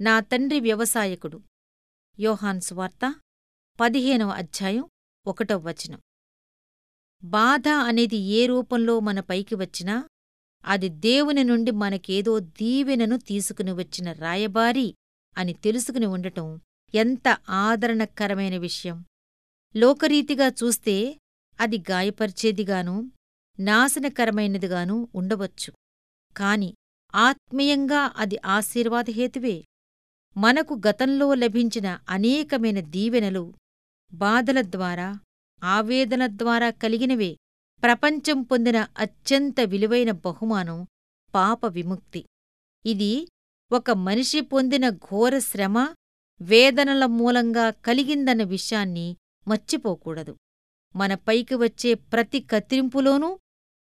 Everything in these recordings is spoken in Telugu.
నా తండ్రి వ్యవసాయకుడు. యోహాన్ సువార్త పదిహేనవ అధ్యాయం ఒకటవ వచనం. బాధ అనేది ఏ రూపంలో మన పైకి వచ్చినా అది దేవుని నుండి మనకేదో దీవెనను తీసుకుని వచ్చిన రాయబారి అని తెలుసుకుని ఉండటం ఎంత ఆదరణకరమైన విషయం. లోకరీతిగా చూస్తే అది గాయపరిచేదిగానూ నాశనకరమైనదిగానూ ఉండవచ్చు. కాని ఆత్మీయంగా అది ఆశీర్వాదహేతువే మనకు గతంలో లభించిన అనేకమైన దీవెనలు బాధల ద్వారా ఆవేదన ద్వారా కలిగినవే. ప్రపంచం పొందిన అత్యంత విలువైన బహుమానం పాప విముక్తి. ఇది ఒక మనిషి పొందిన ఘోర శ్రమ వేదనల మూలంగా కలిగిందన్న విషయాన్ని మర్చిపోకూడదు. మన పైకి వచ్చే ప్రతి కత్తిరింపులోనూ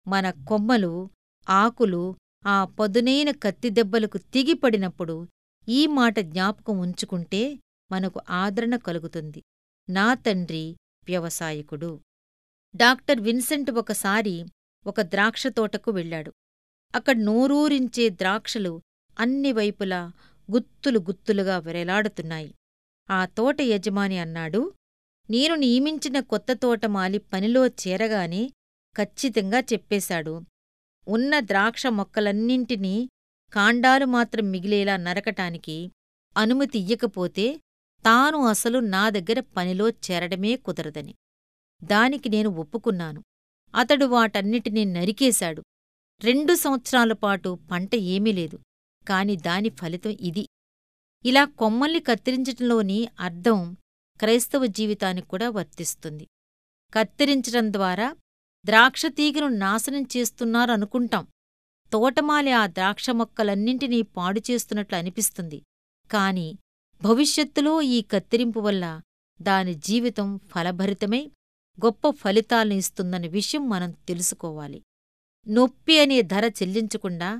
మన కొమ్మలు ఆకులు ఆ పదునైన కత్తిదెబ్బలకు తిగిపడినప్పుడు ఈ మాట జ్ఞాపకం ఉంచుకుంటే మనకు ఆదరణ కలుగుతుంది. నా తండ్రి వ్యవసాయకుడు. డాక్టర్ విన్సెంట్ ఒకసారి ఒక ద్రాక్షతోటకు వెళ్ళాడు. అక్కడ నోరూరించే ద్రాక్షలు అన్ని వైపులా గుత్తులు గుత్తులుగా వెరలాడుతున్నాయి. ఆ తోట యజమాని అన్నాడు నేను నియమించిన కొత్త తోటమాలి పనిలో చేరగానే ఖచ్చితంగా చెప్పేశాడు. ఉన్న ద్రాక్ష మొక్కలన్నింటినీ కాండాలు మాత్రం మిగిలేలా నరకటానికి అనుమతి ఇయ్యకపోతే తాను అసలు నా దగ్గర పనిలో చేరడమే కుదరదని. దానికి నేను ఒప్పుకున్నాను. అతడు వాటన్నిటినీ నరికేశాడు. రెండు సంవత్సరాల పాటు పంట ఏమీ లేదు. కాని దాని ఫలితం ఇది. ఇలా కొమ్మల్ని కత్తిరించటంలోని అర్థం క్రైస్తవ జీవితానికి కూడా వర్తిస్తుంది. కత్తిరించటం ద్వారా ద్రాక్షతీగను నాశనం చేస్తున్నారనుకుంటాం తోటమాలి ఆ ద్రాక్ష మొక్కలన్నింటినీ పాడుచేస్తున్నట్లు అనిపిస్తుంది. కాని భవిష్యత్తులో ఈ కత్తిరింపు వల్ల దాని జీవితం ఫలభరితమై గొప్ప ఫలితాలను ఇస్తుందన్న విషయం మనం తెలుసుకోవాలి. నొప్పి అనే ధర చెల్లించకుండా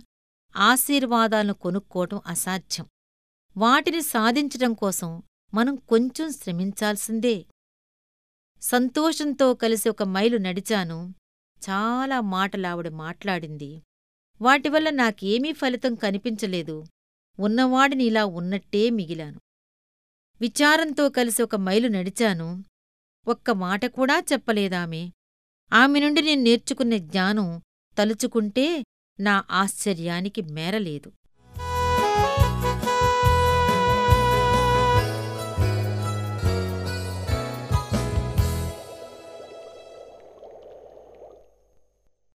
ఆశీర్వాదాలను కొనుక్కోవటం అసాధ్యం. వాటిని సాధించటం కోసం మనం కొంచెం శ్రమించాల్సిందే. సంతోషంతో కలిసి ఒక మైలు నడిచాను. చాలా మాటలావిడ మాట్లాడింది. వాటివల్ల నాకేమీ ఫలితం కనిపించలేదు. ఉన్నవాడిని ఇలా ఉన్నట్టే మిగిలాను. విచారంతో కలిసి ఒక మైలు నడిచాను. ఒక్క మాట కూడా చెప్పలేదామె. ఆమె నుండి నేను నేర్చుకున్న జ్ఞానం తలుచుకుంటే నా ఆశ్చర్యానికి మేరలేదు.